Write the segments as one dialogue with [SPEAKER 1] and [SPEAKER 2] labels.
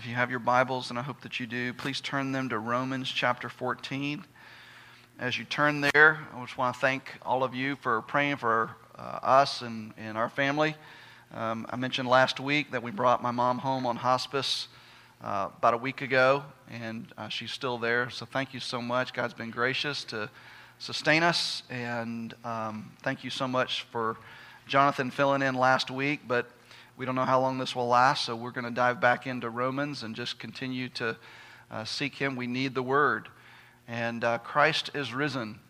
[SPEAKER 1] If you have your Bibles, and I hope that you do, please turn them to Romans chapter 14. As you turn there, I just want to thank all of you for praying for uh, us and, and our family. Um, I mentioned last week that we brought my mom home on hospice uh, about a week ago, and uh, she's still there. So thank you so much. God's been gracious to sustain us, and um, thank you so much for Jonathan filling in last week. But we don't know how long this will last, so we're going to dive back into Romans and just continue to uh, seek Him. We need the Word. And uh, Christ is risen.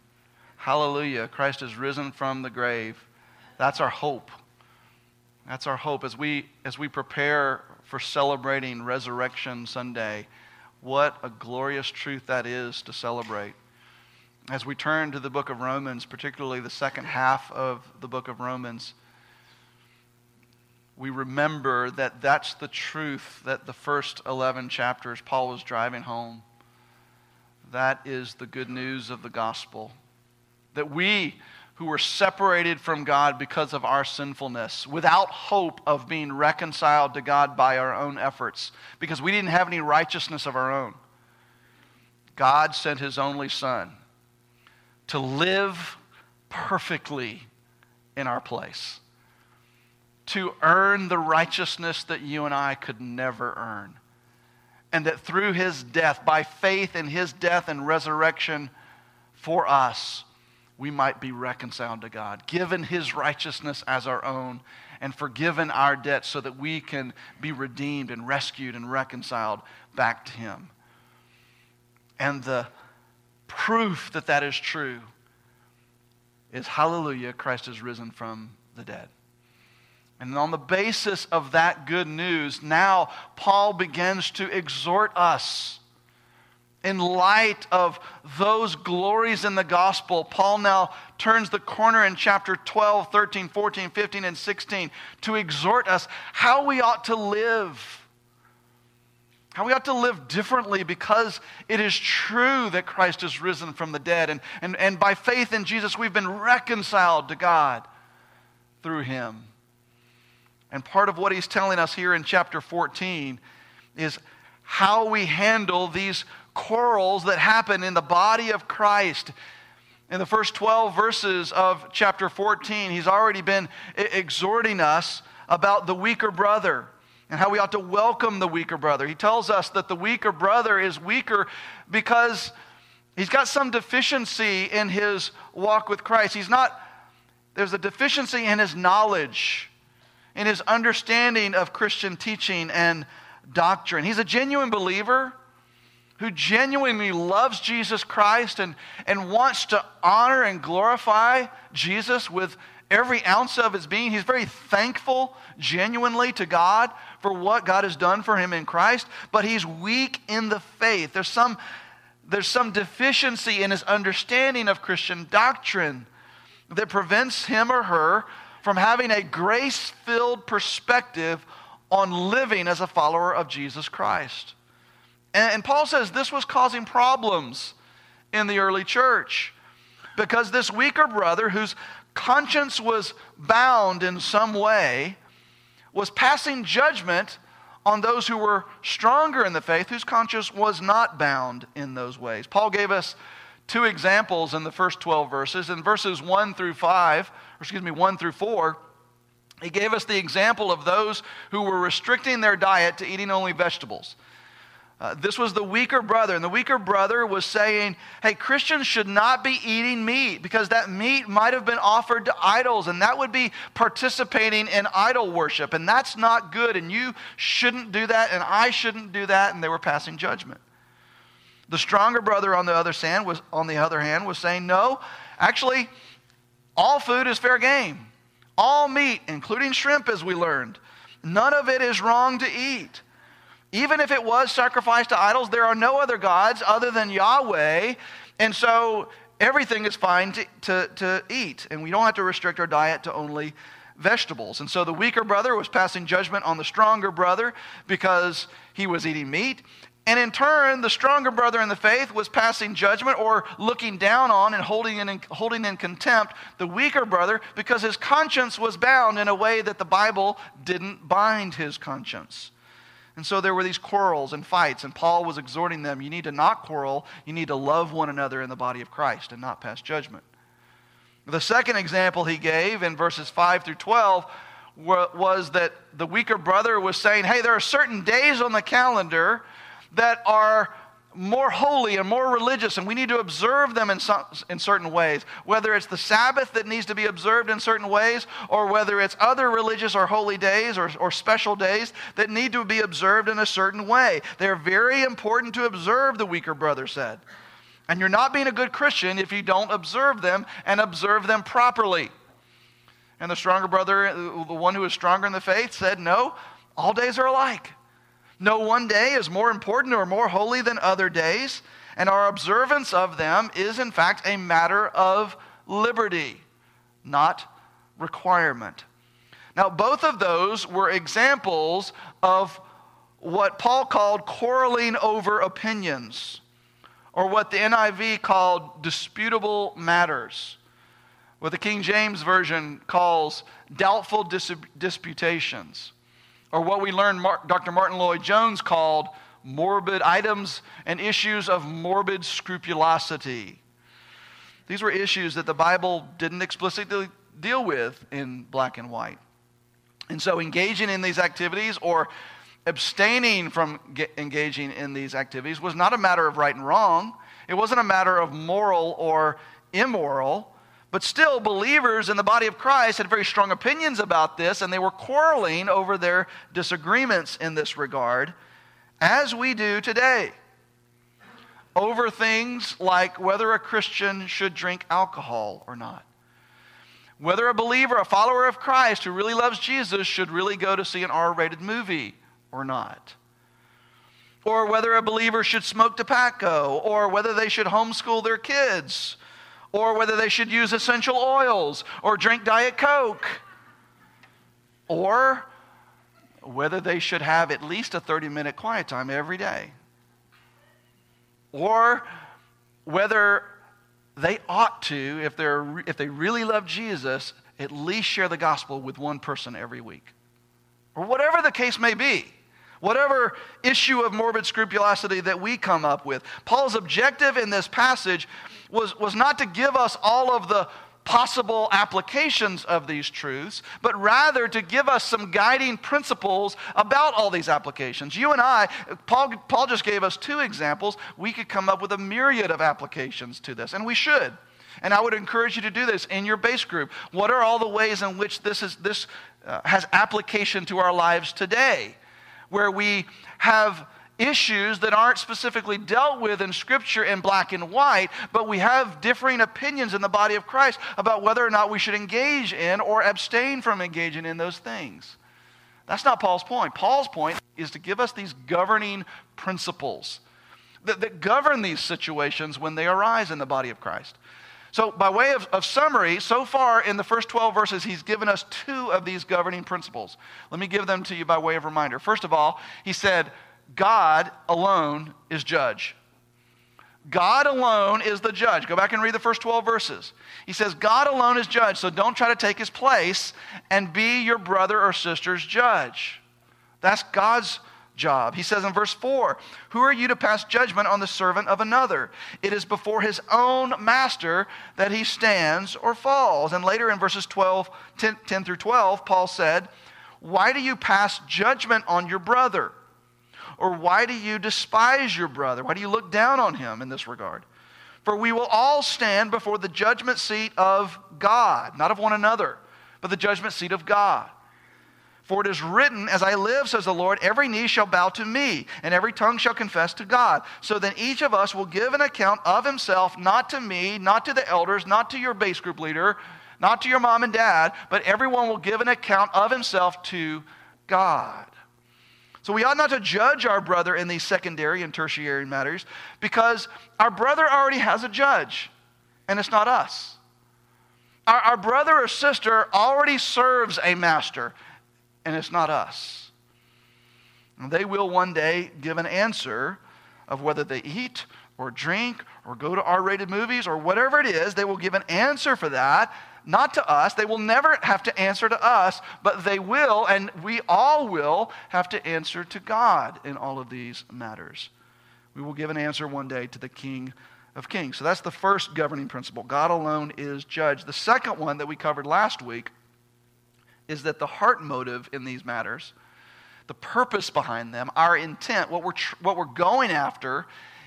[SPEAKER 1] Hallelujah. Christ is risen from the grave. That's our hope. That's our hope as we, as we prepare for celebrating Resurrection Sunday. What a glorious truth that is to celebrate. As we turn to the book of Romans, particularly the second half of the book of Romans, we remember that that's the truth that the first 11 chapters Paul was driving home. That is the good news of the gospel. That we who were separated from God because of our sinfulness, without hope of being reconciled to God by our own efforts, because we didn't have any righteousness of our own, God sent his only Son to live perfectly in our place to earn the righteousness that you and I could never earn. And that through his death, by faith in his death and resurrection for us, we might be reconciled to God, given his righteousness as our own, and forgiven our debt so that we can be redeemed and rescued and reconciled back to him. And the proof that that is true is hallelujah, Christ is risen from the dead. And on the basis of that good news, now Paul begins to exhort us. In light of those glories in the gospel, Paul now turns the corner in chapter 12, 13, 14, 15, and 16 to exhort us how we ought to live. How we ought to live differently because it is true that Christ is risen from the dead. And, and, and by faith in Jesus, we've been reconciled to God through him. And part of what he's telling us here in chapter 14 is how we handle these quarrels that happen in the body of Christ. In the first 12 verses of chapter 14, he's already been exhorting us about the weaker brother and how we ought to welcome the weaker brother. He tells us that the weaker brother is weaker because he's got some deficiency in his walk with Christ. He's not, there's a deficiency in his knowledge in his understanding of Christian teaching and doctrine. He's a genuine believer who genuinely loves Jesus Christ and, and wants to honor and glorify Jesus with every ounce of his being. He's very thankful genuinely to God for what God has done for him in Christ, but he's weak in the faith. There's some, there's some deficiency in his understanding of Christian doctrine that prevents him or her from having a grace filled perspective on living as a follower of Jesus Christ. And, and, Paul says this was causing problems in the early church because this weaker brother, whose conscience was bound in some way, was passing judgment on those who were stronger in the faith, whose conscience was not bound in those ways. Paul gave us two examples in the first 12 verses. In verses 1 through 5, excuse me, 1 through 4, he gave us the example of those who were restricting their diet to eating only vegetables. Uh, this was the weaker brother, and the weaker brother was saying, Hey, Christians should not be eating meat because that meat might have been offered to idols, and that would be participating in idol worship, and that's not good, and you shouldn't do that, and I shouldn't do that, and they were passing judgment. The stronger brother, on the other hand, was, on the other hand, was saying, No, actually, all food is fair game. All meat, including shrimp, as we learned, none of it is wrong to eat. Even if it was sacrificed to idols, there are no other gods other than Yahweh. And so everything is fine to, to, to eat. And we don't have to restrict our diet to only vegetables. And so the weaker brother was passing judgment on the stronger brother because he was eating meat. And in turn, the stronger brother in the faith was passing judgment or looking down on and holding in, holding in contempt the weaker brother because his conscience was bound in a way that the Bible didn't bind his conscience. And so there were these quarrels and fights, and Paul was exhorting them you need to not quarrel, you need to love one another in the body of Christ and not pass judgment. The second example he gave in verses 5 through 12 was that the weaker brother was saying, Hey, there are certain days on the calendar that are more holy and more religious, and we need to observe them in, some, in certain ways. Whether it's the Sabbath that needs to be observed in certain ways, or whether it's other religious or holy days or, or special days that need to be observed in a certain way. They're very important to observe, the weaker brother said. And you're not being a good Christian if you don't observe them and observe them properly. And the stronger brother, the one who is stronger in the faith, said, No, all days are alike. No one day is more important or more holy than other days, and our observance of them is, in fact, a matter of liberty, not requirement. Now, both of those were examples of what Paul called quarreling over opinions, or what the NIV called disputable matters, what the King James Version calls doubtful dis- disputations or what we learned Dr. Martyn Lloyd-Jones called morbid items and issues of morbid scrupulosity. These were issues that the Bible didn't explicitly deal with in black and white. And so engaging in these activities or abstaining from engaging in these activities was not a matter of right and wrong. It wasn't a matter of moral or immoral. But still, believers in the body of Christ had very strong opinions about this, and they were quarreling over their disagreements in this regard, as we do today. Over things like whether a Christian should drink alcohol or not. Whether a believer, a follower of Christ who really loves Jesus, should really go to see an R rated movie or not. Or whether a believer should smoke tobacco, or whether they should homeschool their kids or whether they should use essential oils or drink Diet Coke, or whether they should have at least a 30 minute quiet time every day, or whether they ought to, if, they're, if they really love Jesus, at least share the gospel with one person every week, or whatever the case may be whatever issue of morbid scrupulosity that we come up with. Paul's objective in this passage was, was not to give us all of the possible applications of these truths, but rather to give us some guiding principles about all these applications. You and I, Paul, Paul just gave us two examples. We could come up with a myriad of applications to this, and we should. And I would encourage you to do this in your base group. What are all the ways in which this, is, this uh, has application to our lives today? Where we have issues that aren't specifically dealt with in Scripture in black and white, but we have differing opinions in the body of Christ about whether or not we should engage in or abstain from engaging in those things. That's not Paul's point. Paul's point is to give us these governing principles that, that govern these situations when they arise in the body of Christ. So, by way of, of, summary, so far in the first 12 verses, he's given us two of these governing principles. Let me give them to you by way of reminder. First of all, he said, God alone is judge. God alone is the judge. Go back and read the first 12 verses. He says, God alone is judge, so don't try to take his place and be your brother or sister's judge. That's God's job. He says in verse 4 Who are you to pass judgment on the servant of another? It is before his own master that he stands or falls. And later in verses 12, 10, 10 through 12, Paul said, Why do you pass judgment on your brother? Or why do you despise your brother? Why do you look down on him in this regard? For we will all stand before the judgment seat of God, not of one another, but the judgment seat of God. For it is written, As I live, says the Lord, every knee shall bow to me, and every tongue shall confess to God. So then each of us will give an account of himself, not to me, not to the elders, not to your base group leader, not to your mom and dad, but everyone will give an account of himself to God. So we ought not to judge our brother in these secondary and tertiary matters because our brother already has a judge, and it's not us. Our, our brother or sister already serves a master, and it's not us. And they will one day give an answer of whether they eat or drink or go to R rated movies or whatever it is. They will give an answer for that not to us. They will never have to answer to us, but they will, and we all will, have to answer to God in all of these matters. We will give an answer one day to the King of Kings. So that's the first governing principle. God alone is judge. The second one that we covered last week is that the heart motive in these matters, the purpose behind them, our intent, what we're, tr- what we're going after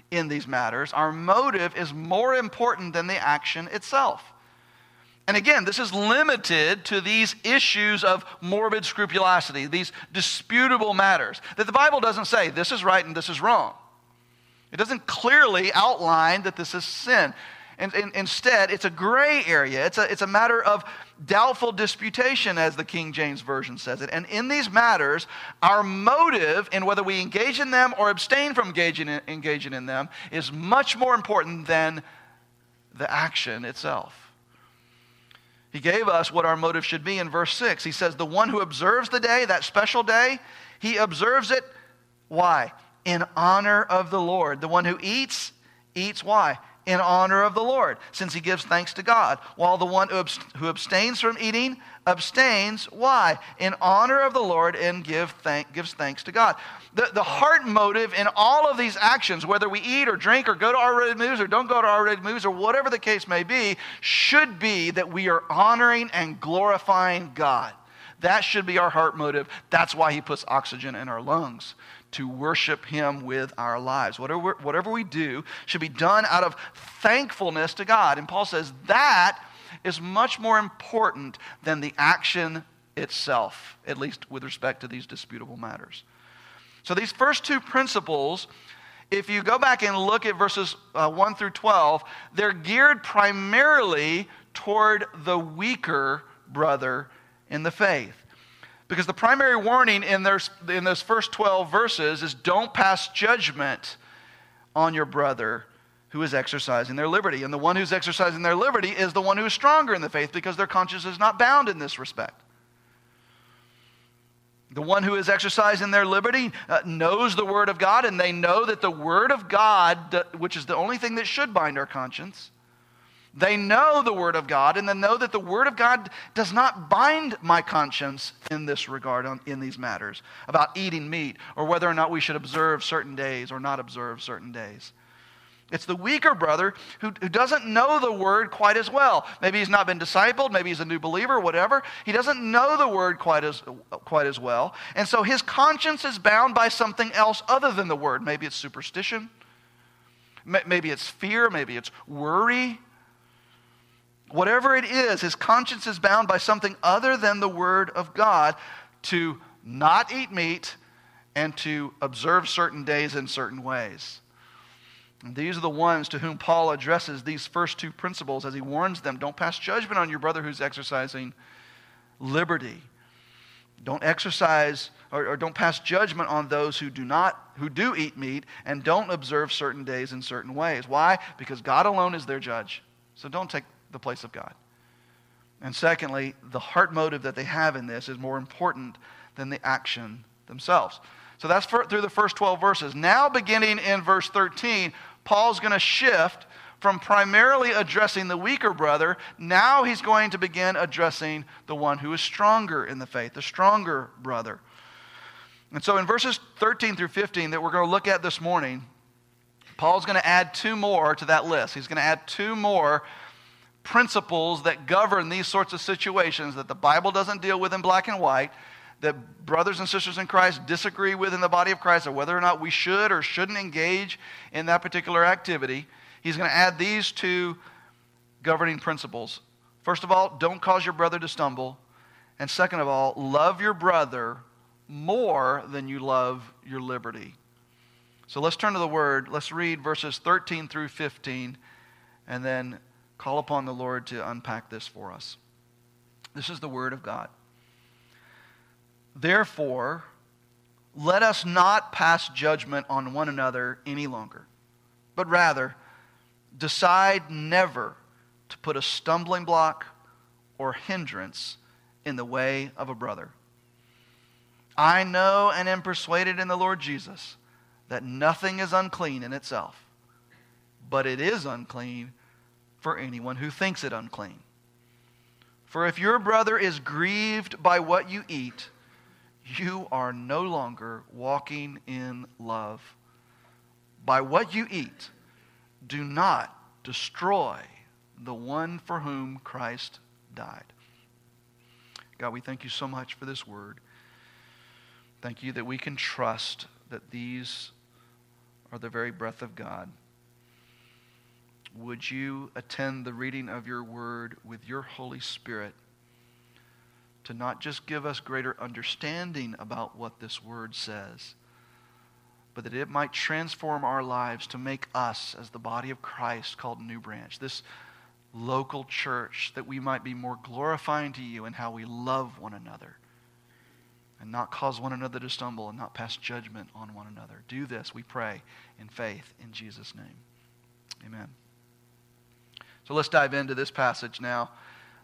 [SPEAKER 1] in these matters, our motive is more important than the action itself. And again, this is limited to these issues of morbid scrupulosity, these disputable matters. That the Bible doesn't say this is right and this is wrong. It doesn't clearly outline that this is sin. And, and, instead, it's a gray area. It's a, it's a matter of doubtful disputation, as the King James Version says it. And in these matters, our motive in whether we engage in them or abstain from engaging in, engaging in them is much more important than the action itself. He gave us what our motive should be in verse 6. He says, The one who observes the day, that special day, he observes it. Why? in honor of the Lord. The one who eats, eats why? In honor of the Lord, since he gives thanks to God. While the one who abstains from eating abstains, why? In honor of the Lord and give thank, gives thanks to God. The, the heart motive in all of these actions, whether we eat or drink or go to R rated movies or don't go to R rated movies or whatever the case may be, should be that we are honoring and glorifying God. That should be our heart motive. That's why he puts oxygen in our lungs to worship Him with our lives. Whatever, whatever we do should be done out of thankfulness to God. And Paul says that is much more important than the action itself, at least with respect to these disputable matters. So, these first two principles, if you go back and look at verses uh, 1 through 12, they're geared primarily toward the weaker brother in the faith. Because the primary warning in, those, in those first 12 verses is don't pass judgment on your brother who is exercising their liberty. And the one who's exercising their liberty is the one who is stronger in the faith because their conscience is not bound in this respect. The one who is exercising their liberty uh, knows the Word of God, and they know that the Word of God, which is the only thing that should bind our conscience, they know the Word of God and they know that the Word of God does not bind my conscience in this regard, on, in these matters about eating meat or whether or not we should observe certain days or not observe certain days. It's the weaker brother who, who doesn't know the Word quite as well. Maybe he's not been discipled, maybe he's a new believer, whatever. He doesn't know the Word quite as, quite as well. And so his conscience is bound by something else other than the Word. Maybe it's superstition, maybe it's fear, maybe it's worry. Whatever it is, his conscience is bound by something other than the Word of God to not eat meat and to observe certain days in certain ways. And these are the ones to whom Paul addresses these first two principles as he warns them don't pass judgment on your brother who's exercising liberty. Don't exercise or, or, don't pass judgment on those who do not who do eat meat and don't observe certain days in certain ways. Why? Because God alone is their judge. So don't take the place of God. And secondly, the heart motive that they have in this is more important than the action themselves. So that's for, through the first 12 verses. Now, beginning in verse 13, Paul's going to shift from primarily addressing the weaker brother. Now he's going to begin addressing the one who is stronger in the faith, the stronger brother. And so in verses 13 through 15 that we're going to look at this morning, Paul's going to add two more to that list. He's going to add two more principles that govern these sorts of situations that the Bible doesn't deal with in black and white, that brothers and sisters in Christ disagree with in the body of Christ, or whether or not we should or shouldn't engage in that particular activity. He's going to add these two governing principles. First of all, don't cause your brother to stumble. And second of all, love your brother more than you love your liberty. So let's turn to the word. Let's read verses 13 through 15 and then call upon the Lord to unpack this for us. This is the Word of God. Therefore, let us not pass judgment on one another any longer, but rather decide never to put a stumbling block or hindrance in the way of a brother. I know and am persuaded in the Lord Jesus that nothing is unclean in itself, but it is unclean for anyone who thinks it unclean. For if your brother is grieved by what you eat, you are no longer walking in love. By what you eat, do not destroy the one for whom Christ died. God, we thank you so much for this word. Thank you that we can trust that these are the very breath of God. Would you attend the reading of your word with your Holy Spirit to not just give us greater understanding about what this word says, but that it might transform our lives to make us, as the body of Christ called New Branch, this local church, that we might be more glorifying to you in how we love one another and not cause one another to stumble and not pass judgment on one another. Do this, we pray, in faith in Jesus' name. Amen. So let's dive into this passage now.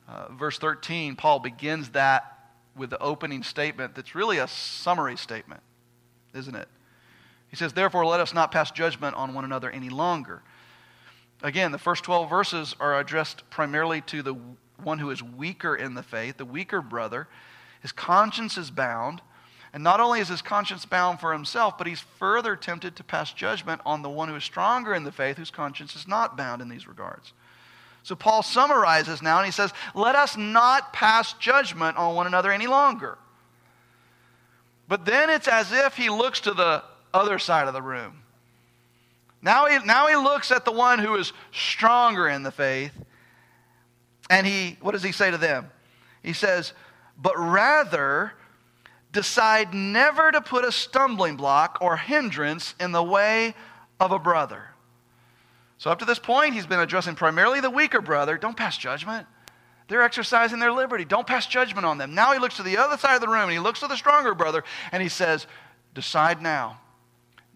[SPEAKER 1] Uh, verse 13, Paul begins that with the opening statement that's really a summary statement, isn't it? He says, Therefore, let us not pass judgment on one another any longer. Again, the first 12 verses are addressed primarily to the one who is weaker in the faith, the weaker brother. His conscience is bound. And not only is his conscience bound for himself, but he's further tempted to pass judgment on the one who is stronger in the faith, whose conscience is not bound in these regards. So Paul summarizes now and he says, Let us not pass judgment on one another any longer. But then it's as if he looks to the other side of the room. Now he, now he looks at the one who is stronger in the faith. And he, what does he say to them? He says, But rather decide never to put a stumbling block or hindrance in the way of a brother. So, up to this point, he's been addressing primarily the weaker brother. Don't pass judgment. They're exercising their liberty. Don't pass judgment on them. Now he looks to the other side of the room and he looks to the stronger brother and he says, Decide now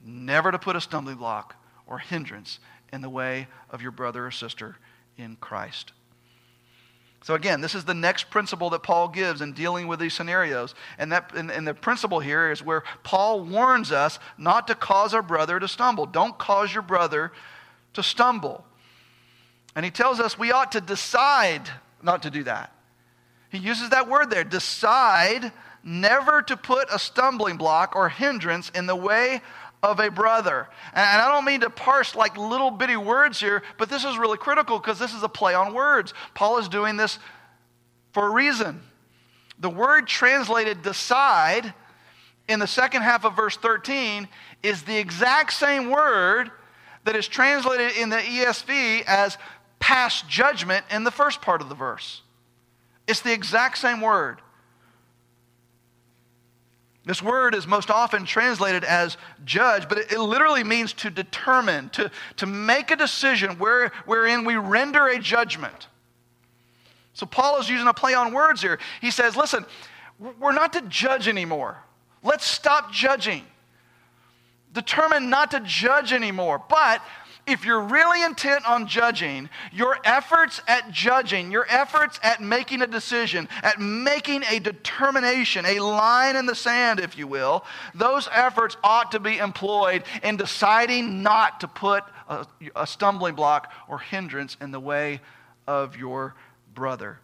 [SPEAKER 1] never to put a stumbling block or hindrance in the way of your brother or sister in Christ. So, again, this is the next principle that Paul gives in dealing with these scenarios. And, that, and, and, the principle here is where Paul warns us not to cause our brother to stumble. Don't cause your brother to stumble. And he tells us we ought to decide not to do that. He uses that word there decide never to put a stumbling block or hindrance in the way of a brother. And I don't mean to parse like little bitty words here, but this is really critical because this is a play on words. Paul is doing this for a reason. The word translated decide in the second half of verse 13 is the exact same word that is translated in the ESV as pass judgment in the first part of the verse. It's the exact same word. This word is most often translated as judge, but it, it, literally means to determine, to, to make a decision where, wherein we render a judgment. So Paul is using a play on words here. He says, listen, we're not to judge anymore. Let's stop judging determined not to judge anymore. But if you're really intent on judging, your efforts at judging, your efforts at making a decision, at making a determination, a line in the sand, if you will, those efforts ought to be employed in deciding not to put a, a stumbling block or hindrance in the way of your brother.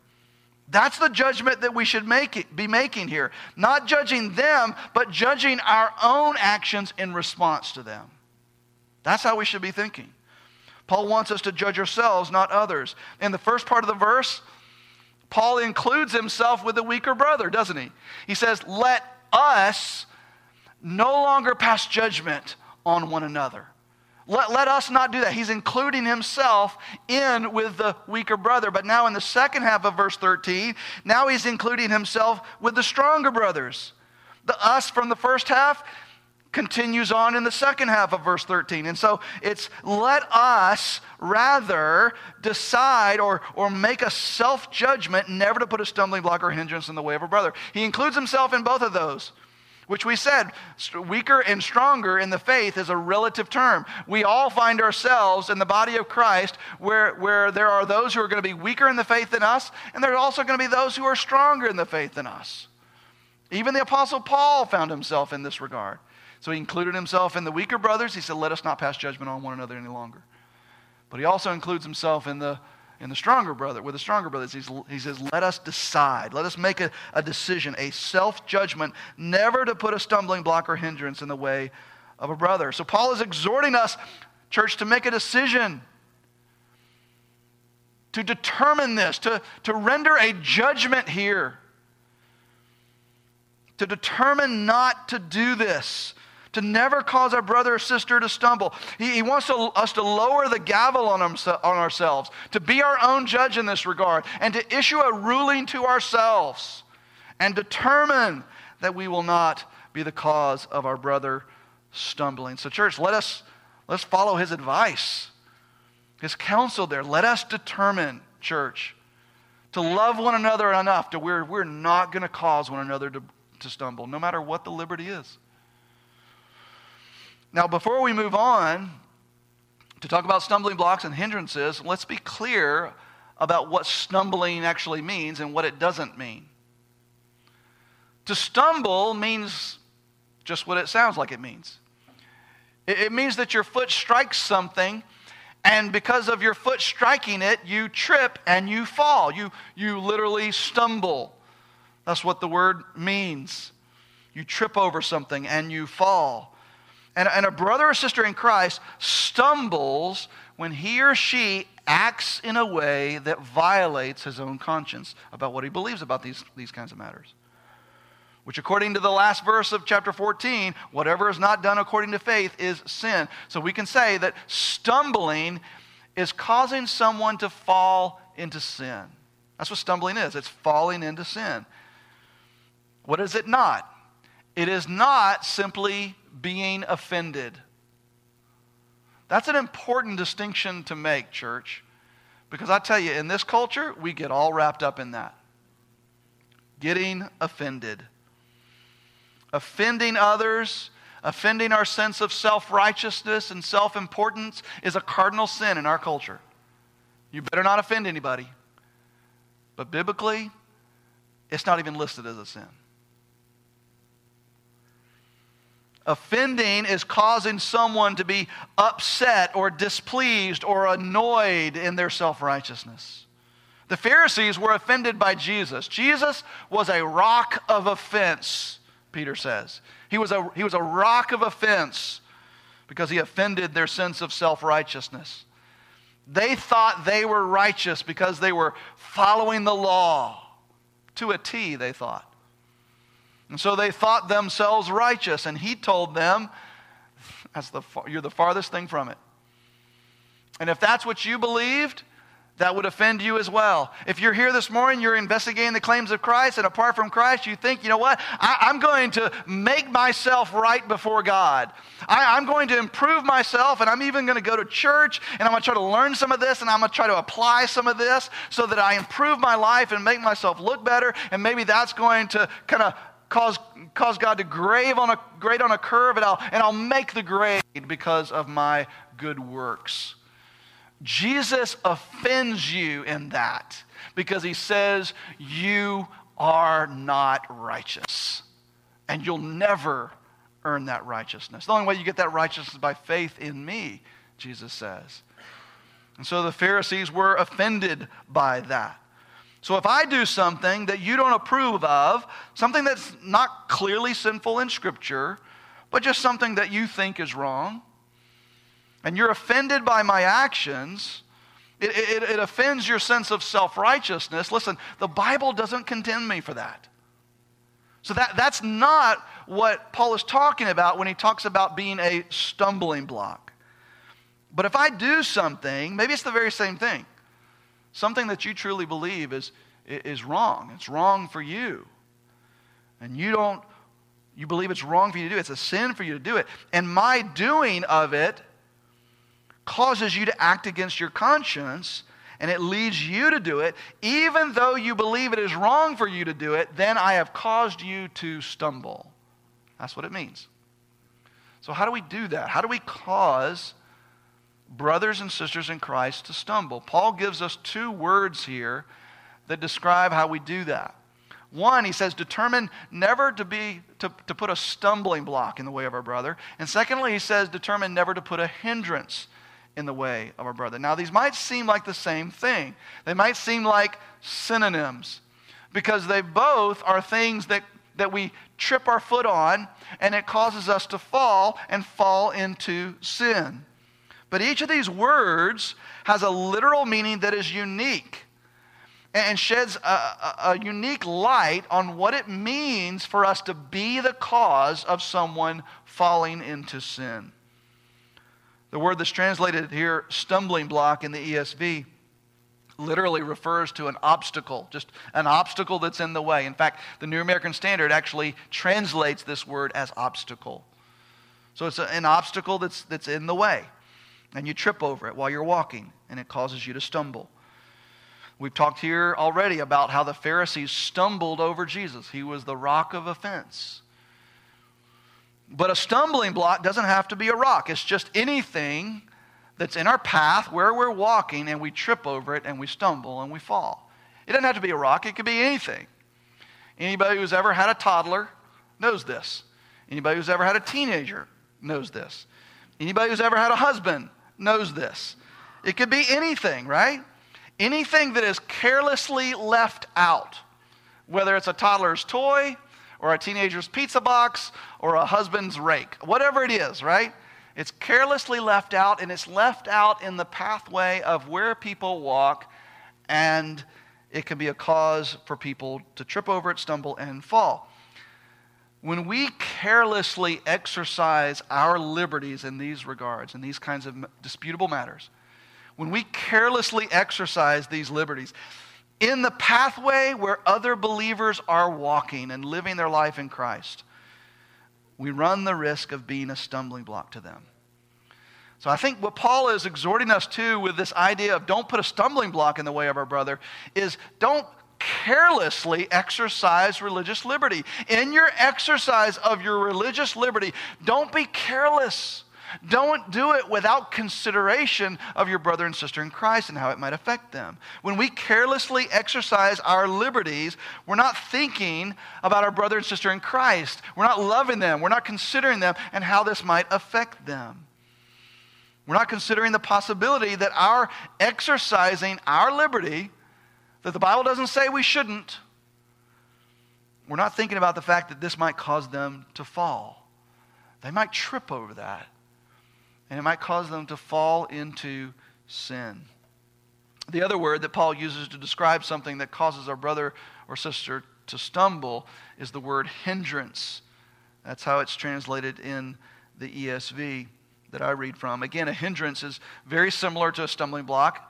[SPEAKER 1] That's the judgment that we should make it, be making here. Not judging them, but judging our own actions in response to them. That's how we should be thinking. Paul wants us to judge ourselves, not others. In the first part of the verse, Paul includes himself with the weaker brother, doesn't he? He says, Let us no longer pass judgment on one another. Let, let us not do that. He's including himself in with the weaker brother. But now in the second half of verse 13, now he's including himself with the stronger brothers. The us from the first half continues on in the second half of verse 13. And so it's let us rather decide or, or make a self judgment never to put a stumbling block or hindrance in the way of a brother. He includes himself in both of those which we said, weaker and stronger in the faith is a relative term. We all find ourselves in the body of Christ where, where there are those who are going to be weaker in the faith than us, and there are also going to be those who are stronger in the faith than us. Even the Apostle Paul found himself in this regard. So he included himself in the weaker brothers. He said, Let us not pass judgment on one another any longer. But he also includes himself in the, in the stronger brother, with the stronger brothers. He says, let us decide. Let us make a, a decision, a self judgment, never to put a stumbling block or hindrance in the way of a brother. So Paul is exhorting us, church, to make a decision, to determine this, to, to render a judgment here, to determine not to do this to never cause our brother or sister to stumble. He, he wants to, us to lower the gavel on, on ourselves, to be our own judge in this regard, and to issue a ruling to ourselves and determine that we will not be the cause of our brother stumbling. So, church, let us let's follow his advice, his counsel there. Let us determine, church, to love one another enough to where we're not going to cause one another to, to stumble, no matter what the liberty is. Now, before we move on to talk about stumbling blocks and hindrances, let's be clear about what stumbling actually means and what it doesn't mean. To stumble means just what it sounds like it means. It, means that your foot strikes something, and because of your foot striking it, you trip and you fall. You, you literally stumble. That's what the word means. You trip over something and you fall. And, and a brother or sister in Christ stumbles when he or she acts in a way that violates his own conscience about what he believes about these, these kinds of matters. Which, according to the last verse of chapter 14, whatever is not done according to faith is sin. So we can say that stumbling is causing someone to fall into sin. That's what stumbling is it's falling into sin. What is it not? It is not simply being offended. That's an important distinction to make, church. Because I tell you, in this culture, we get all wrapped up in that. Getting offended. Offending others, offending our sense of self righteousness and self importance is a cardinal sin in our culture. You better not offend anybody. But biblically, it's not even listed as a sin. Offending is causing someone to be upset or displeased or annoyed in their self righteousness. The Pharisees were offended by Jesus. Jesus was a rock of offense, Peter says. He was a, he was a rock of offense because he offended their sense of self righteousness. They thought they were righteous because they were following the law. To a T, they thought. And so they thought themselves righteous. And he told them, that's the, You're the farthest thing from it. And if that's what you believed, that would offend you as well. If you're here this morning, you're investigating the claims of Christ, and apart from Christ, you think, you know what? I, am going to make myself right before God. I, I'm going to improve myself, and I'm even going to go to church, and I'm going to try to learn some of this, and I'm going to try to apply some of this so that I improve my life and make myself look better, and maybe that's going to kind of cause, cause God to grave on a, grade on a curve, and I'll, and I'll make the grade because of my good works. Jesus offends you in that because he says you are not righteous. And you'll never earn that righteousness. The only way you get that righteousness is by faith in me, Jesus says. And so the Pharisees were offended by that. So if I do something that you don't approve of, something that's not clearly sinful in Scripture, but just something that you think is wrong, and you're offended by my actions, it, it, it offends your sense of self righteousness. Listen, the Bible doesn't condemn me for that. So that, that's not what Paul is talking about when he talks about being a stumbling block. But if I do something, maybe it's the very same thing something that you truly believe is, is wrong. It's wrong for you. And you don't, you believe it's wrong for you to do it. It's a sin for you to do it. And my doing of it causes you to act against your conscience and it leads you to do it, even though you believe it is wrong for you to do it, then I have caused you to stumble. That's what it means. So, how do we do that? How do we cause brothers and sisters in Christ to stumble. Paul gives us two words here that describe how we do that. One, he says, determine never to be to, to put a stumbling block in the way of our brother. And secondly, he says, determine never to put a hindrance in the way of our brother. Now, these might seem like the same thing, they might seem like synonyms because they both are things that, that we trip our foot on and it causes us to fall and fall into sin. But each of these words has a literal meaning that is unique and sheds a, a, a, unique light on what it means for us to be the cause of someone falling into sin. The word that's translated here, stumbling block in the ESV, literally refers to an obstacle, just an obstacle that's in the way. In fact, the New American Standard actually translates this word as obstacle. So it's an obstacle that's, that's in the way, and you trip over it while you're walking, and it causes you to stumble. We've talked here already about how the Pharisees stumbled over Jesus. He was the rock of offense. But a stumbling block doesn't have to be a rock, it's just anything that's in our path where we're walking and we trip over it and we stumble and we fall. It doesn't have to be a rock, it could be anything. Anybody who's ever had a toddler knows this. Anybody who's ever had a teenager knows this. Anybody who's ever had a husband knows this. It could be anything, right? anything that is carelessly left out, whether it's a toddler's toy or a teenager's pizza box or a husband's rake, whatever it is, right? It's carelessly left out and it's left out in the pathway of where people walk, and it can be a cause for people to trip over it, stumble, and fall. When we carelessly exercise our liberties in these regards, in these kinds of disputable matters, when we carelessly exercise these liberties in the pathway where other believers are walking and living their life in Christ, we run the risk of being a stumbling block to them. So I think what Paul is exhorting us to with this idea of don't put a stumbling block in the way of our brother is don't carelessly exercise religious liberty. In your exercise of your religious liberty, don't be careless. Don't do it without consideration of your brother and sister in Christ and how it might affect them. When we carelessly exercise our liberties, we're not thinking about our brother and sister in Christ. We're not loving them. We're not considering them and how this might affect them. We're not considering the possibility that our exercising our liberty, that the Bible doesn't say we shouldn't, we're not thinking about the fact that this might cause them to fall. They might trip over that and it might cause them to fall into sin. The other word that Paul uses to describe something that causes our brother or sister to stumble is the word hindrance. That's how it's translated in the ESV that I read from. Again, a hindrance is very similar to a stumbling block.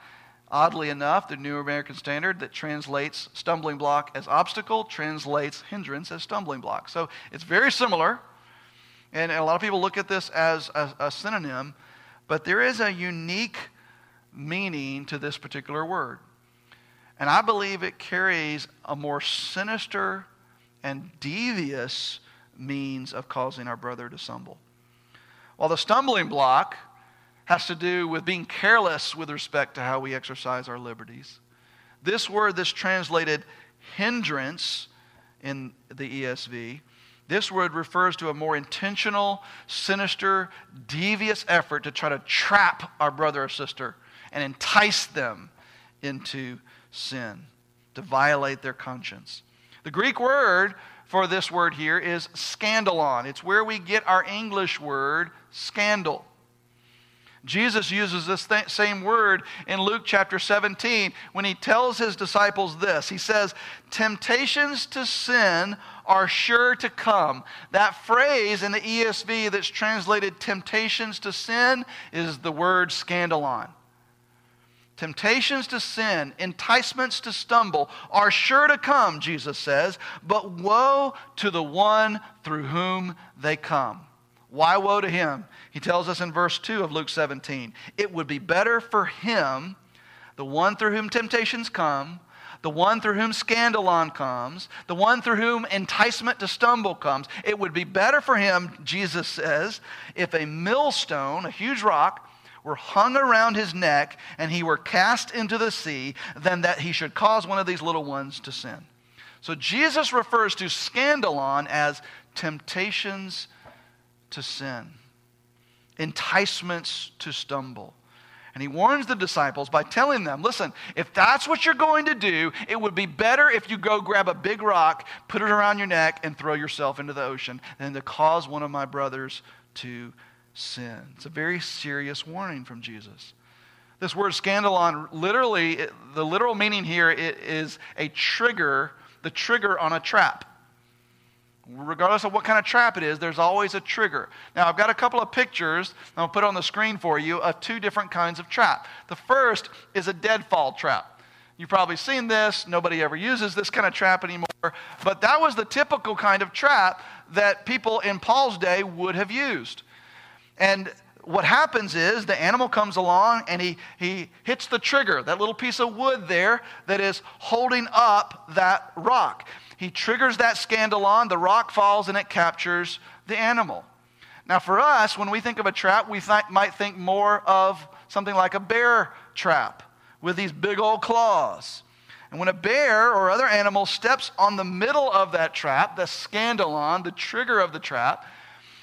[SPEAKER 1] Oddly enough, the New American Standard that translates stumbling block as obstacle translates hindrance as stumbling block. So it's very similar. And a lot of people look at this as a, a synonym, but there is a unique meaning to this particular word. And I believe it carries a more sinister and devious means of causing our brother to stumble. While the stumbling block has to do with being careless with respect to how we exercise our liberties, this word that's translated hindrance in the ESV this word refers to a more intentional, sinister, devious effort to try to trap our brother or sister and entice them into sin, to violate their conscience. The Greek word for this word here is scandalon. It's where we get our English word scandal. Jesus uses this th- same word in Luke chapter 17 when he tells his disciples this. He says, Temptations to sin are sure to come. That phrase in the ESV that's translated temptations to sin is the word scandalon. Temptations to sin, enticements to stumble are sure to come, Jesus says, but woe to the one through whom they come. Why woe to him? He tells us in verse 2 of Luke 17 it would be better for him, the one through whom temptations come, the one through whom scandalon comes, the one through whom enticement to stumble comes. It would be better for him, Jesus says, if a millstone, a huge rock, were hung around his neck and he were cast into the sea than that he should cause one of these little ones to sin. So Jesus refers to scandalon as temptations to sin, enticements to stumble. And he warns the disciples by telling them listen, if that's what you're going to do, it would be better if you go grab a big rock, put it around your neck, and throw yourself into the ocean than to cause one of my brothers to sin. It's a very serious warning from Jesus. This word scandalon, literally, the literal meaning here is a trigger, the trigger on a trap. Regardless of what kind of trap it is, there's always a trigger. Now, I've got a couple of pictures I'll put on the screen for you of two different kinds of trap. The first is a deadfall trap. You've probably seen this. Nobody ever uses this kind of trap anymore. But that was the typical kind of trap that people in Paul's day would have used. And what happens is the animal comes along and he, he hits the trigger, that little piece of wood there that is holding up that rock. He triggers that scandalon, the rock falls, and it captures the animal. Now, for us, when we think of a trap, we th- might think more of something like a bear trap with these big old claws. And when a bear or other animal steps on the middle of that trap, the scandalon, the trigger of the trap,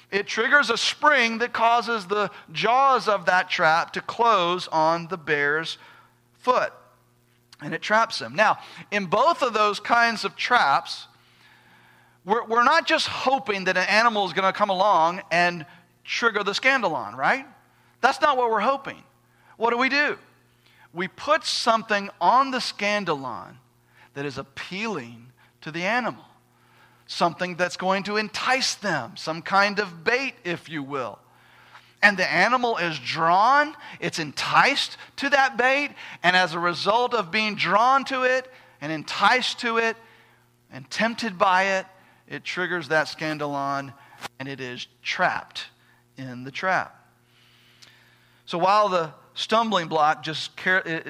[SPEAKER 1] it triggers a spring that causes the jaws of that trap to close on the bear's foot and it traps them. Now, in both of those kinds of traps, we're, we're not just hoping that an animal is going to come along and trigger the scandalon, right? That's not what we're hoping. What do we do? We put something on the scandalon that is appealing to the animal, something that's going to entice them, some kind of bait, if you will and the animal is drawn, it's enticed to that bait, and as a result of being drawn to it and enticed to it and tempted by it, it triggers that scandalon and it is trapped in the trap. So while the stumbling block just care,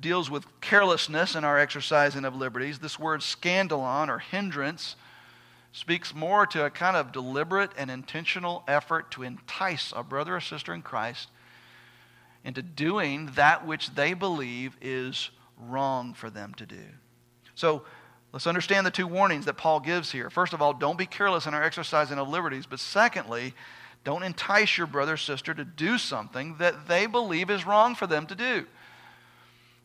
[SPEAKER 1] deals with carelessness in our exercising of liberties, this word scandalon or hindrance speaks more to a kind of deliberate and intentional effort to entice a brother or sister in Christ into doing that which they believe is wrong for them to do. So let's understand the two warnings that Paul gives here. First of all, don't be careless in our exercising of liberties. But secondly, don't entice your brother or sister to do something that they believe is wrong for them to do.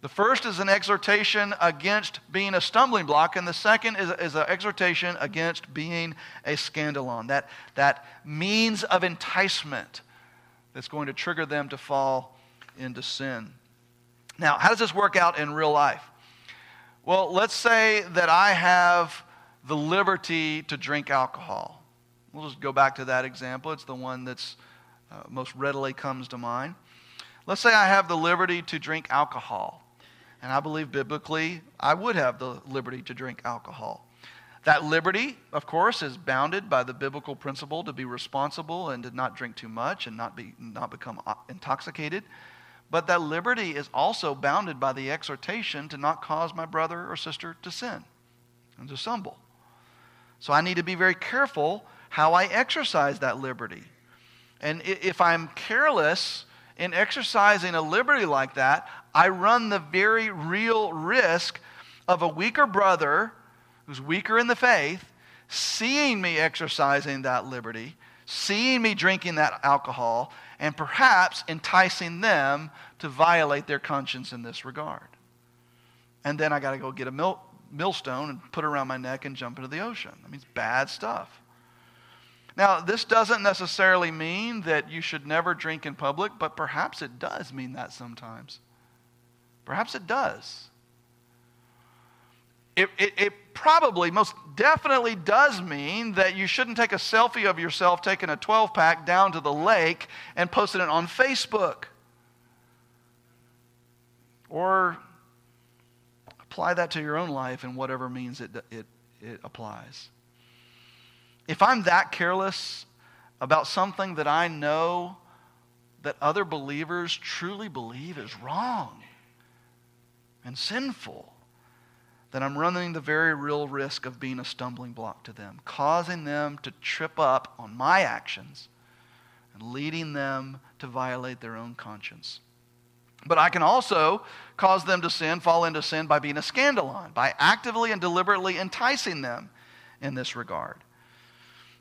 [SPEAKER 1] The first is an exhortation against being a stumbling block, and the second is, is an exhortation against being a scandalon, that, that means of enticement that's going to trigger them to fall into sin. Now, how does this work out in real life? Well, let's say that I have the liberty to drink alcohol. We'll just go back to that example. It's the one that's uh, most readily comes to mind. Let's say I have the liberty to drink alcohol. And I believe biblically, I would have the liberty to drink alcohol. That liberty, of course, is bounded by the biblical principle to be responsible and to not drink too much and not, be, not become uh, intoxicated. But that liberty is also bounded by the exhortation to not cause my brother or sister to sin and to stumble. So I need to be very careful how I exercise that liberty. And if I'm careless in exercising a liberty like that, I run the very real risk of a weaker brother who's weaker in the faith seeing me exercising that liberty, seeing me drinking that alcohol, and perhaps enticing them to violate their conscience in this regard. And then I got to go get a mill, millstone and put it around my neck and jump into the ocean. I mean, it's bad stuff. Now, this doesn't necessarily mean that you should never drink in public, but perhaps it does mean that sometimes. Perhaps it does. It, it, it, probably, most definitely does mean that you shouldn't take a selfie of yourself taking a 12 pack down to the lake and posting it on Facebook. Or apply that to your own life in whatever means it, it, it applies. If I'm that careless about something that I know that other believers truly believe is wrong, and sinful, then I'm running the very real risk of being a stumbling block to them, causing them to trip up on my actions and leading them to violate their own conscience. But I can also cause them to sin, fall into sin by being a scandalon, by actively and deliberately enticing them in this regard.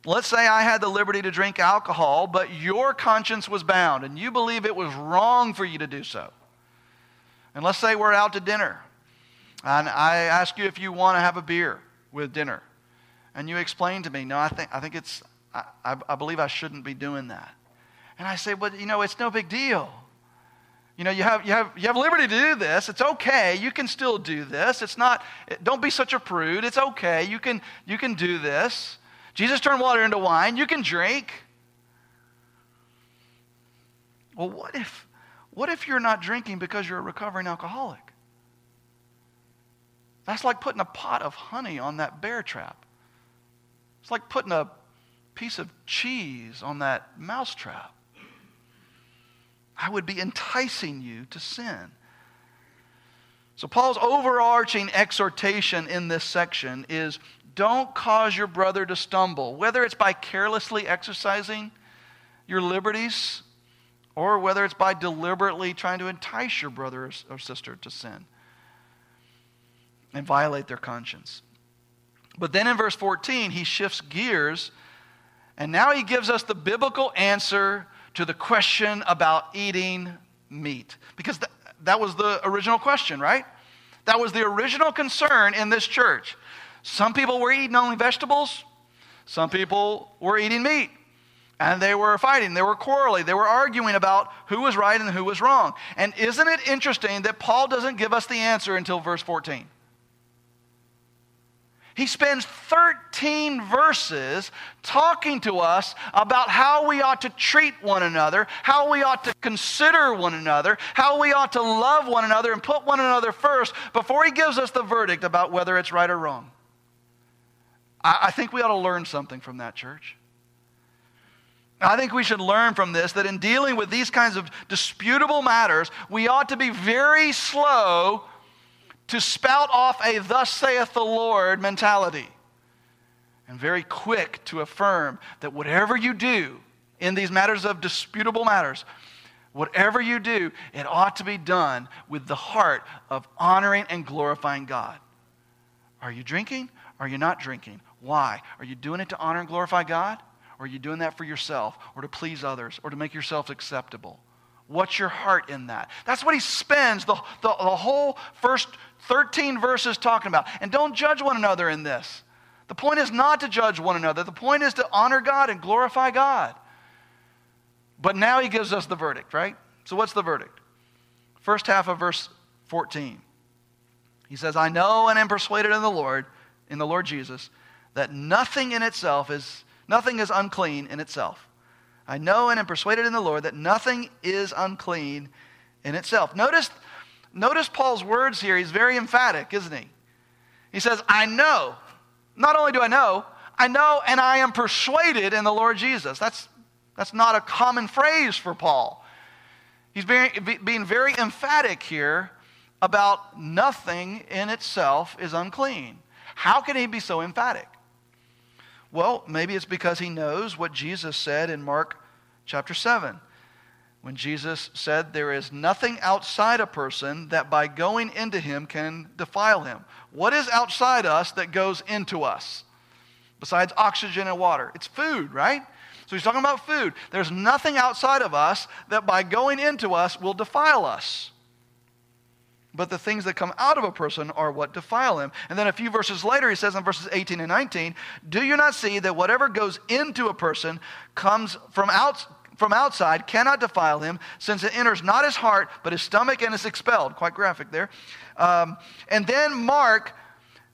[SPEAKER 1] Let's say I had the liberty to drink alcohol, but your conscience was bound and you believe it was wrong for you to do so. And let's say we're out to dinner. And I ask you if you want to have a beer with dinner. And you explain to me, no, I think, I think it's, I, I believe I shouldn't be doing that. And I say, well, you know, it's no big deal. You know, you have, you, have, you have liberty to do this. It's okay. You can still do this. It's not, don't be such a prude. It's okay. You can, you can do this. Jesus turned water into wine. You can drink. Well, what if, what if you're not drinking because you're a recovering alcoholic? That's like putting a pot of honey on that bear trap. It's like putting a piece of cheese on that mouse trap. I would be enticing you to sin. So, Paul's overarching exhortation in this section is don't cause your brother to stumble, whether it's by carelessly exercising your liberties or whether it's by deliberately trying to entice your brother or sister to sin and violate their conscience. But then in verse 14, he shifts gears and now he gives us the biblical answer to the question about eating meat. Because th- that was the original question, right? That was the original concern in this church. Some people were eating only vegetables, some people were eating meat. And they were fighting, they were quarreling, they were arguing about who was right and who was wrong. And isn't it interesting that Paul doesn't give us the answer until verse 14? He spends 13 verses talking to us about how we ought to treat one another, how we ought to consider one another, how we ought to love one another and put one another first before he gives us the verdict about whether it's right or wrong. I, think we ought to learn something from that, church. I think we should learn from this that in dealing with these kinds of disputable matters, we ought to be very slow to spout off a thus saith the Lord mentality. And very quick to affirm that whatever you do in these matters of disputable matters, whatever you do, it ought to be done with the heart of honoring and glorifying God. Are you drinking? Are you not drinking? Why? Are you doing it to honor and glorify God? Or are you doing that for yourself or to please others or to make yourself acceptable? What's your heart in that? That's what he spends the, the, the, whole first 13 verses talking about. And don't judge one another in this. The point is not to judge one another, the point is to honor God and glorify God. But now he gives us the verdict, right? So, what's the verdict? First half of verse 14. He says, I know and am persuaded in the Lord, in the Lord Jesus, that nothing in itself is, nothing is unclean in itself I know and am persuaded in the Lord that nothing is unclean in itself. Notice, notice Paul's words here. He's very emphatic, isn't he? He says, I know. Not only do I know, I know and I am persuaded in the Lord Jesus. That's, that's not a common phrase for Paul. He's being, being very emphatic here about nothing in itself is unclean. How can he be so emphatic? Well, maybe it's because he knows what Jesus said in Mark chapter 7 when Jesus said, There is nothing outside a person that by going into him can defile him. What is outside us that goes into us besides oxygen and water? It's food, right? So he's talking about food. There's nothing outside of us that by going into us will defile us. But the things that come out of a person are what defile him. And then a few verses later, he says in verses 18 and 19, Do you not see that whatever goes into a person comes from, out, from outside, cannot defile him, since it enters not his heart, but his stomach and is expelled? Quite graphic there. Um, and then Mark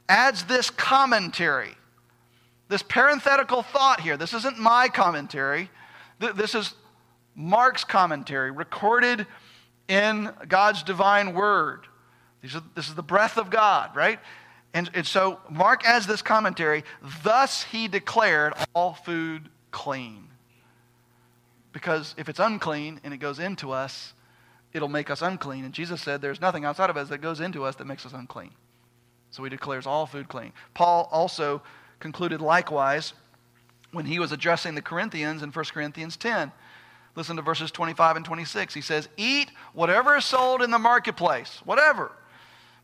[SPEAKER 1] adds this commentary, this parenthetical thought here. This isn't my commentary, this is Mark's commentary, recorded in God's divine word. Are, this is the breath of God, right? And, and so Mark adds this commentary thus he declared all food clean. Because if it's unclean and it goes into us, it'll make us unclean. And Jesus said there's nothing outside of us that goes into us that makes us unclean. So he declares all food clean. Paul also concluded likewise when he was addressing the Corinthians in 1 Corinthians 10. Listen to verses 25 and 26. He says, Eat whatever is sold in the marketplace, whatever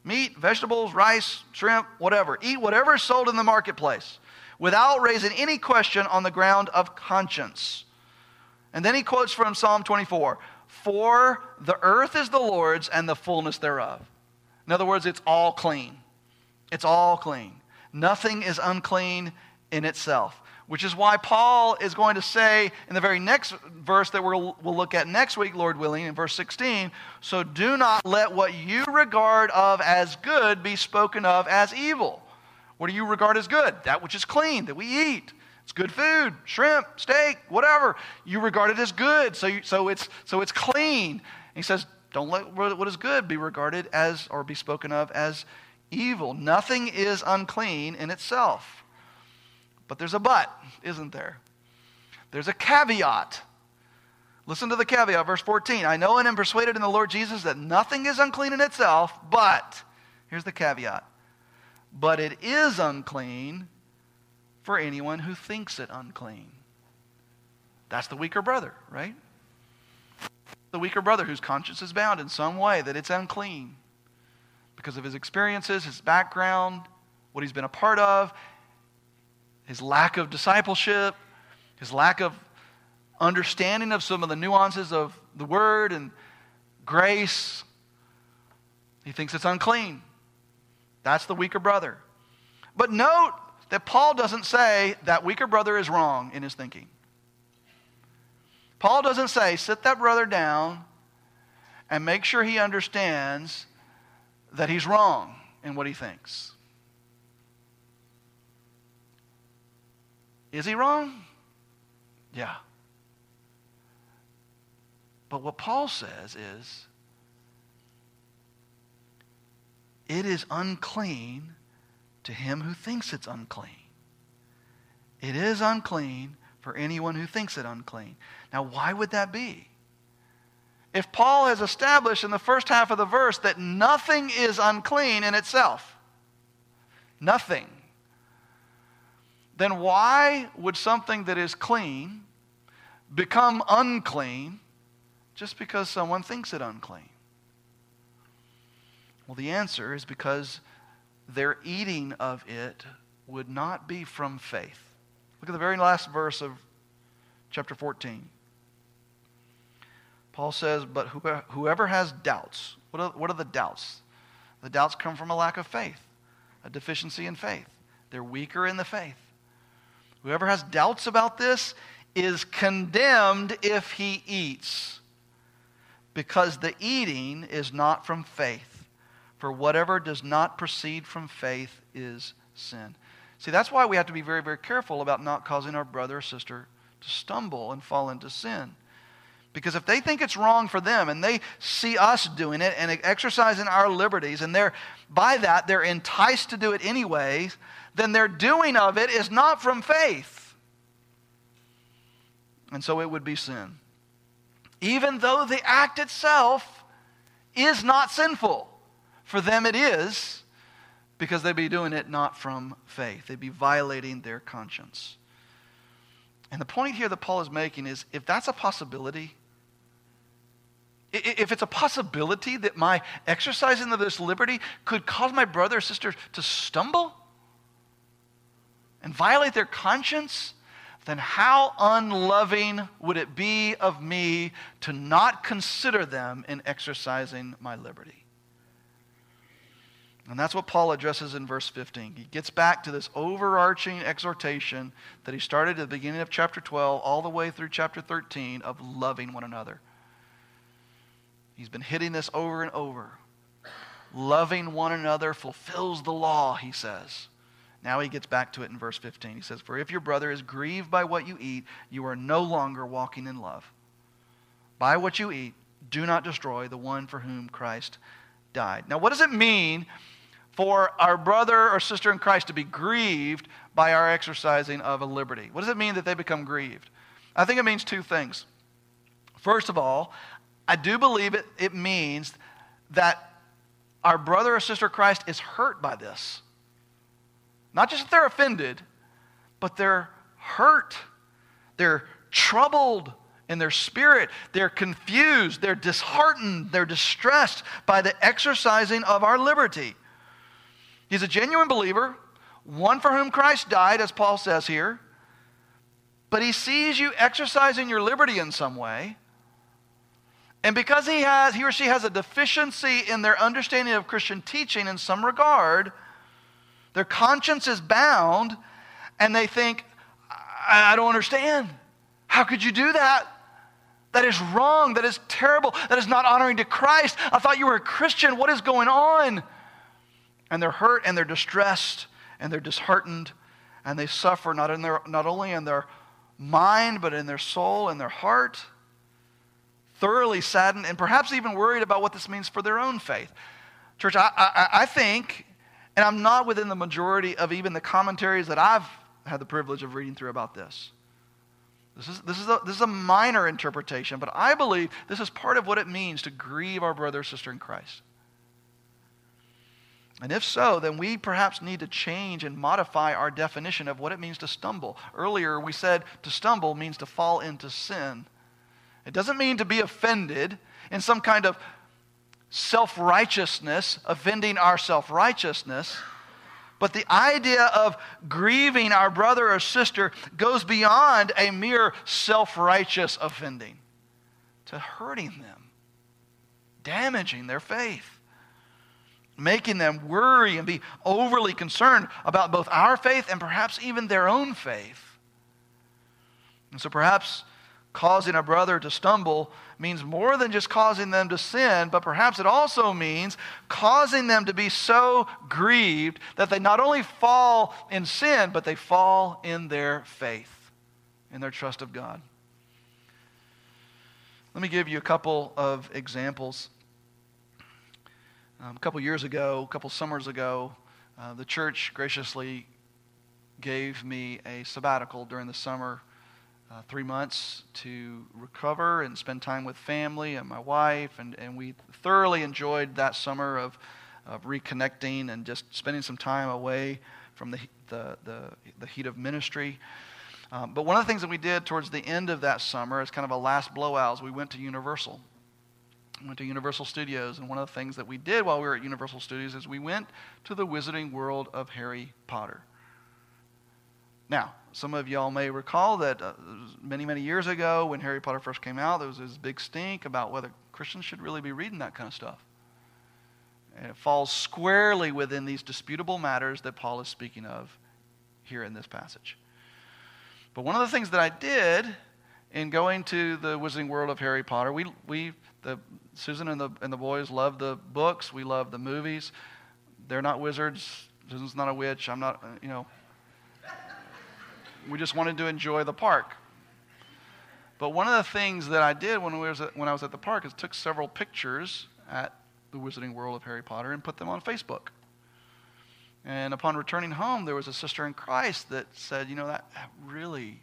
[SPEAKER 1] meat, vegetables, rice, shrimp, whatever. Eat whatever is sold in the marketplace without raising any question on the ground of conscience. And then he quotes from Psalm 24 For the earth is the Lord's and the fullness thereof. In other words, it's all clean. It's all clean. Nothing is unclean in itself. Which is why Paul is going to say in the very next verse that we'll, we'll look at next week, Lord willing, in verse 16 So do not let what you regard of as good be spoken of as evil. What do you regard as good? That which is clean, that we eat. It's good food, shrimp, steak, whatever. You regard it as good, so, you, so, it's, so it's clean. And he says, don't let what is good be regarded as or be spoken of as evil. Nothing is unclean in itself. But there's a but, isn't there? There's a caveat. Listen to the caveat, verse 14. I know and am persuaded in the Lord Jesus that nothing is unclean in itself, but, here's the caveat, but it is unclean for anyone who thinks it unclean. That's the weaker brother, right? The weaker brother whose conscience is bound in some way that it's unclean because of his experiences, his background, what he's been a part of, his lack of discipleship, his lack of understanding of some of the nuances of the word and grace. He thinks it's unclean. That's the weaker brother. But note that Paul doesn't say that weaker brother is wrong in his thinking. Paul doesn't say, sit that brother down and make sure he understands that he's wrong in what he thinks. Is he wrong? Yeah. But what Paul says is, it is unclean to him who thinks it's unclean. It is unclean for anyone who thinks it unclean. Now, why would that be? If Paul has established in the first half of the verse that nothing is unclean in itself, nothing, then why would something that is clean become unclean just because someone thinks it unclean? Well, the answer is because their eating of it would not be from faith. Look at the very last verse of chapter 14. Paul says, But whoever has doubts, what are, what are the doubts? The doubts come from a lack of faith, a deficiency in faith. They're weaker in the faith. Whoever has doubts about this is condemned if he eats, because the eating is not from faith. For whatever does not proceed from faith is sin. See, that's why we have to be very, very careful about not causing our brother or sister to stumble and fall into sin. Because if they think it's wrong for them and they see us doing it and exercising our liberties, and they're by that they're enticed to do it anyways, then their doing of it is not from faith. And so it would be sin. Even though the act itself is not sinful. For them, it is because they'd be doing it not from faith, they'd be violating their conscience. And the point here that Paul is making is if that's a possibility, if it's a possibility that my exercising of this liberty could cause my brother or sister to stumble and violate their conscience, then how unloving would it be of me to not consider them in exercising my liberty? And that's what Paul addresses in verse 15. He gets back to this overarching exhortation that he started at the beginning of chapter 12 all the way through chapter 13 of loving one another. He's been hitting this over and over. Loving one another fulfills the law, he says. Now he gets back to it in verse 15. He says, For if your brother is grieved by what you eat, you are no longer walking in love. By what you eat, do not destroy the one for whom Christ died. Now, what does it mean for our brother or sister in Christ to be grieved by our exercising of a liberty. What does it mean that they become grieved? I think it means two things. First of all, I do believe it, it means that our brother or sister Christ is hurt by this. Not just that they're offended, but they're hurt. They're troubled in their spirit. They're confused. They're disheartened. They're distressed by the exercising of our liberty. He's a genuine believer, one for whom Christ died, as Paul says here. But he sees you exercising your liberty in some way. And because he has he or she has a deficiency in their understanding of Christian teaching in some regard, their conscience is bound and they think, I, I don't understand. How could you do that? That is wrong. That is terrible. That is not honoring to Christ. I thought you were a Christian. What is going on? And they're hurt and they're distressed and they're disheartened and they suffer not, in their, not only in their mind, but in their soul and their heart. Thoroughly saddened and perhaps even worried about what this means for their own faith. Church, I, I, I think, and I'm not within the majority of even the commentaries that I've had the privilege of reading through about this. This is, this, is a, this is a minor interpretation, but I believe this is part of what it means to grieve our brother or sister in Christ. And if so, then we perhaps need to change and modify our definition of what it means to stumble. Earlier, we said to stumble means to fall into sin. It doesn't mean to be offended in some kind of self righteousness, offending our self righteousness. But the idea of grieving our brother or sister goes beyond a mere self righteous offending to hurting them, damaging their faith, making them worry and be overly concerned about both our faith and perhaps even their own faith. And so perhaps causing a brother to stumble means more than just causing them to sin, but perhaps it also means causing them to be so grieved that they not only fall in sin, but they fall in their faith, in their trust of God. Let me give you a couple of examples. Um, a couple years ago, a couple summers ago, uh, the church graciously gave me a sabbatical during the summer uh, three months to recover and spend time with family and my wife. And, and we thoroughly enjoyed that summer of, of reconnecting and just spending some time away from the, the, the, the heat of ministry. Um, but one of the things that we did towards the end of that summer, as kind of a last blowout, is we went to Universal. We went to Universal Studios, and one of the things that we did while we were at Universal Studios is we went to the Wizarding World of Harry Potter. Now, some of y'all may recall that uh, many, many years ago when Harry Potter first came out, there was this big stink about whether Christians should really be reading that kind of stuff. And it falls squarely within these disputable matters that Paul is speaking of here in this passage. But one of the things that I did in going to the Wizarding World of Harry Potter, we, we the, Susan and the, and the boys love the books, we love the movies. They're not wizards. Susan's not a witch. I'm not, uh, you know, we just wanted to enjoy the park. But one of the things that I did when, we was at, when I was at the park is took several pictures at the Wizarding World of Harry Potter and put them on Facebook. And upon returning home, there was a sister in Christ that said, you know, that, that really,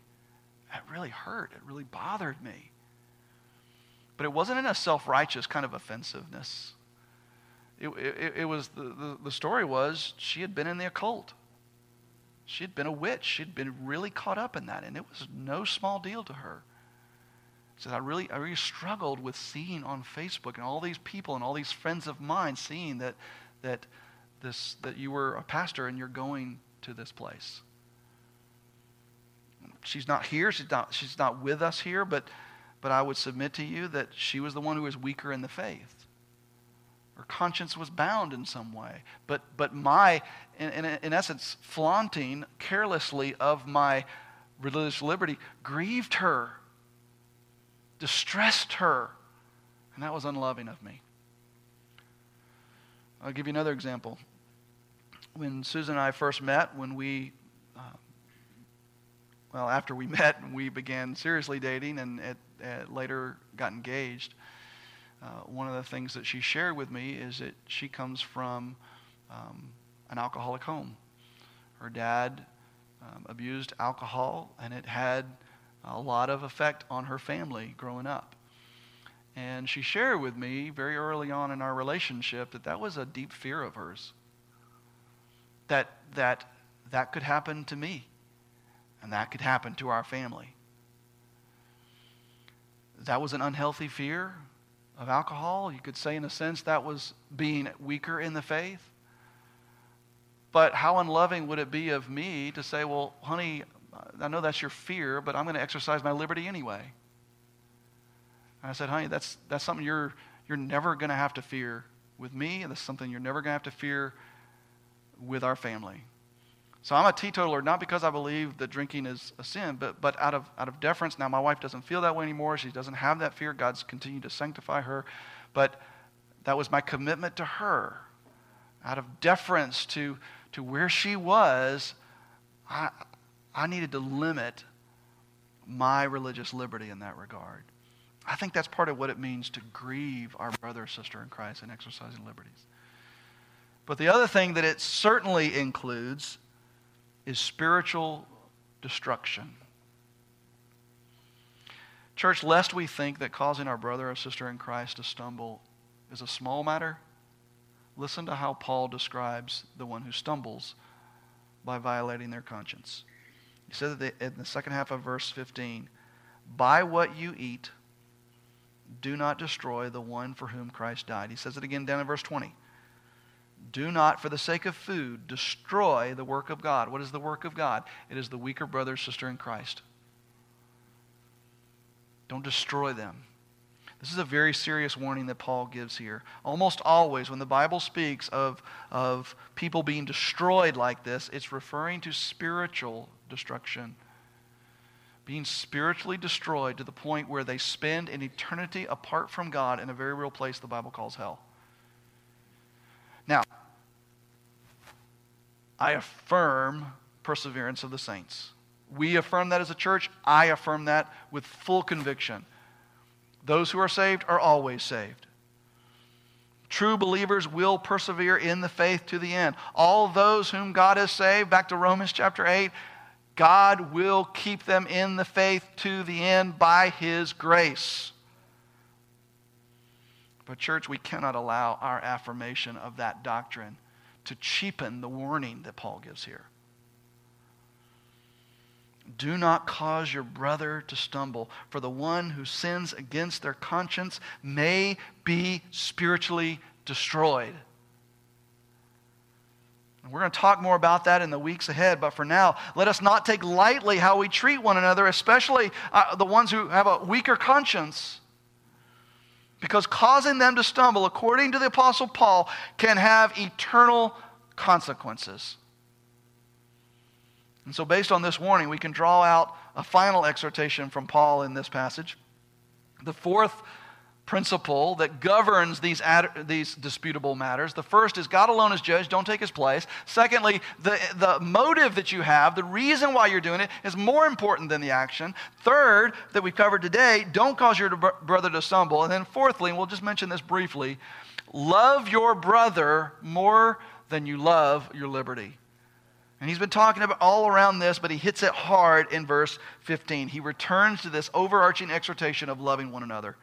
[SPEAKER 1] that really hurt. It really bothered me. But it wasn't in a self-righteous kind of offensiveness. It, it, it was, the, the, the story was she had been in the occult. She had been a witch. She'd been really caught up in that, and it was no small deal to her. She said, I really, I really struggled with seeing on Facebook and all these people and all these friends of mine seeing that, that, this, that you were a pastor and you're going to this place. She's not here. She's not, she's not with us here, but, but I would submit to you that she was the one who was weaker in the faith or conscience was bound in some way. But, but my, in, in, in essence, flaunting carelessly of my religious liberty grieved her, distressed her, and that was unloving of me. I'll give you another example. When Susan and I first met, when we, uh, well, after we met, and we began seriously dating and it later got engaged uh, one of the things that she shared with me is that she comes from um, an alcoholic home. Her dad um, abused alcohol, and it had a lot of effect on her family growing up. And she shared with me very early on in our relationship that that was a deep fear of hers. That that that could happen to me, and that could happen to our family. That was an unhealthy fear of alcohol. You could say, in a sense, that was being weaker in the faith. But how unloving would it be of me to say, well, honey, I know that's your fear, but I'm going to exercise my liberty anyway? And I said, honey, that's, that's something you're, you're never going to have to fear with me, and that's something you're never going to have to fear with our family. So I'm a teetotaler not because I believe that drinking is a sin, but, but out, of, out of deference. Now, my wife doesn't feel that way anymore. She doesn't have that fear. God's continued to sanctify her. But that was my commitment to her. Out of deference to, to where she was, I, I needed to limit my religious liberty in that regard. I think that's part of what it means to grieve our brother or sister in Christ in exercising liberties. But the other thing that it certainly includes is spiritual destruction. Church, lest we think that causing our brother or sister in Christ to stumble is a small matter, listen to how Paul describes the one who stumbles by violating their conscience. He said that in the second half of verse 15, by what you eat, do not destroy the one for whom Christ died. He says it again down in verse 20. Do not, for the sake of food, destroy the work of God. What is the work of God? It is the weaker brother, sister in Christ. Don't destroy them. This is a very serious warning that Paul gives here. Almost always, when the Bible speaks of, of people being destroyed like this, it's referring to spiritual destruction. Being spiritually destroyed to the point where they spend an eternity apart from God in a very real place the Bible calls hell. Now, I affirm perseverance of the saints. We affirm that as a church. I affirm that with full conviction. Those who are saved are always saved. True believers will persevere in the faith to the end. All those whom God has saved, back to Romans chapter 8, God will keep them in the faith to the end by His grace. But, church, we cannot allow our affirmation of that doctrine to cheapen the warning that Paul gives here. Do not cause your brother to stumble, for the one who sins against their conscience may be spiritually destroyed. And We're going to talk more about that in the weeks ahead, but for now, let us not take lightly how we treat one another, especially uh, the ones who have a weaker conscience. Because causing them to stumble, according to the Apostle Paul, can have eternal consequences. And so, based on this warning, we can draw out a final exhortation from Paul in this passage. The fourth principle that governs these, ad, these disputable matters. The first is God alone is judge, don't take his place. Secondly, the, the motive that you have, the reason why you're doing it, is more important than the action. Third, that we've covered today, don't cause your brother to stumble. And then fourthly, and we'll just mention this briefly, love your brother more than you love your liberty. And he's been talking about all around this, but he hits it hard in verse 15. He returns to this overarching exhortation of loving one another.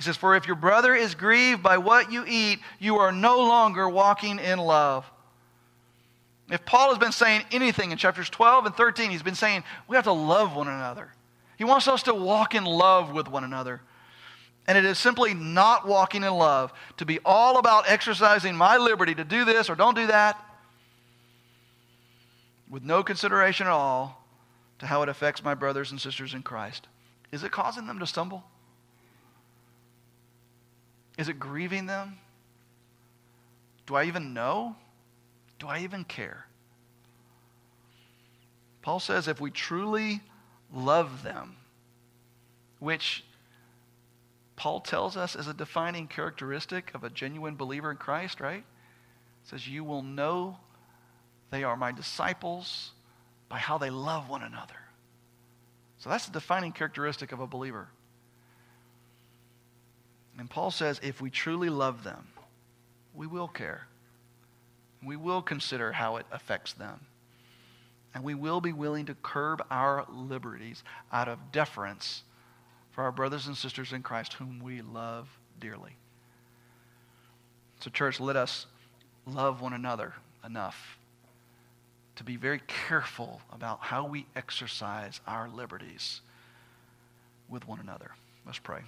[SPEAKER 1] He says, For if your brother is grieved by what you eat, you are no longer walking in love. If Paul has been saying anything in chapters 12 and 13, he's been saying we have to love one another. He wants us to walk in love with one another. And it is simply not walking in love to be all about exercising my liberty to do this or don't do that with no consideration at all to how it affects my brothers and sisters in Christ. Is it causing them to stumble? Is it grieving them? Do I even know? Do I even care? Paul says if we truly love them, which Paul tells us is a defining characteristic of a genuine believer in Christ, right? says, You will know they are my disciples by how they love one another. So that's the defining characteristic of a believer. And Paul says if we truly love them, we will care. We will consider how it affects them. And we will be willing to curb our liberties out of deference for our brothers and sisters in Christ whom we love dearly. So, church, let us love one another enough to be very careful about how we exercise our liberties with one another. Let's pray.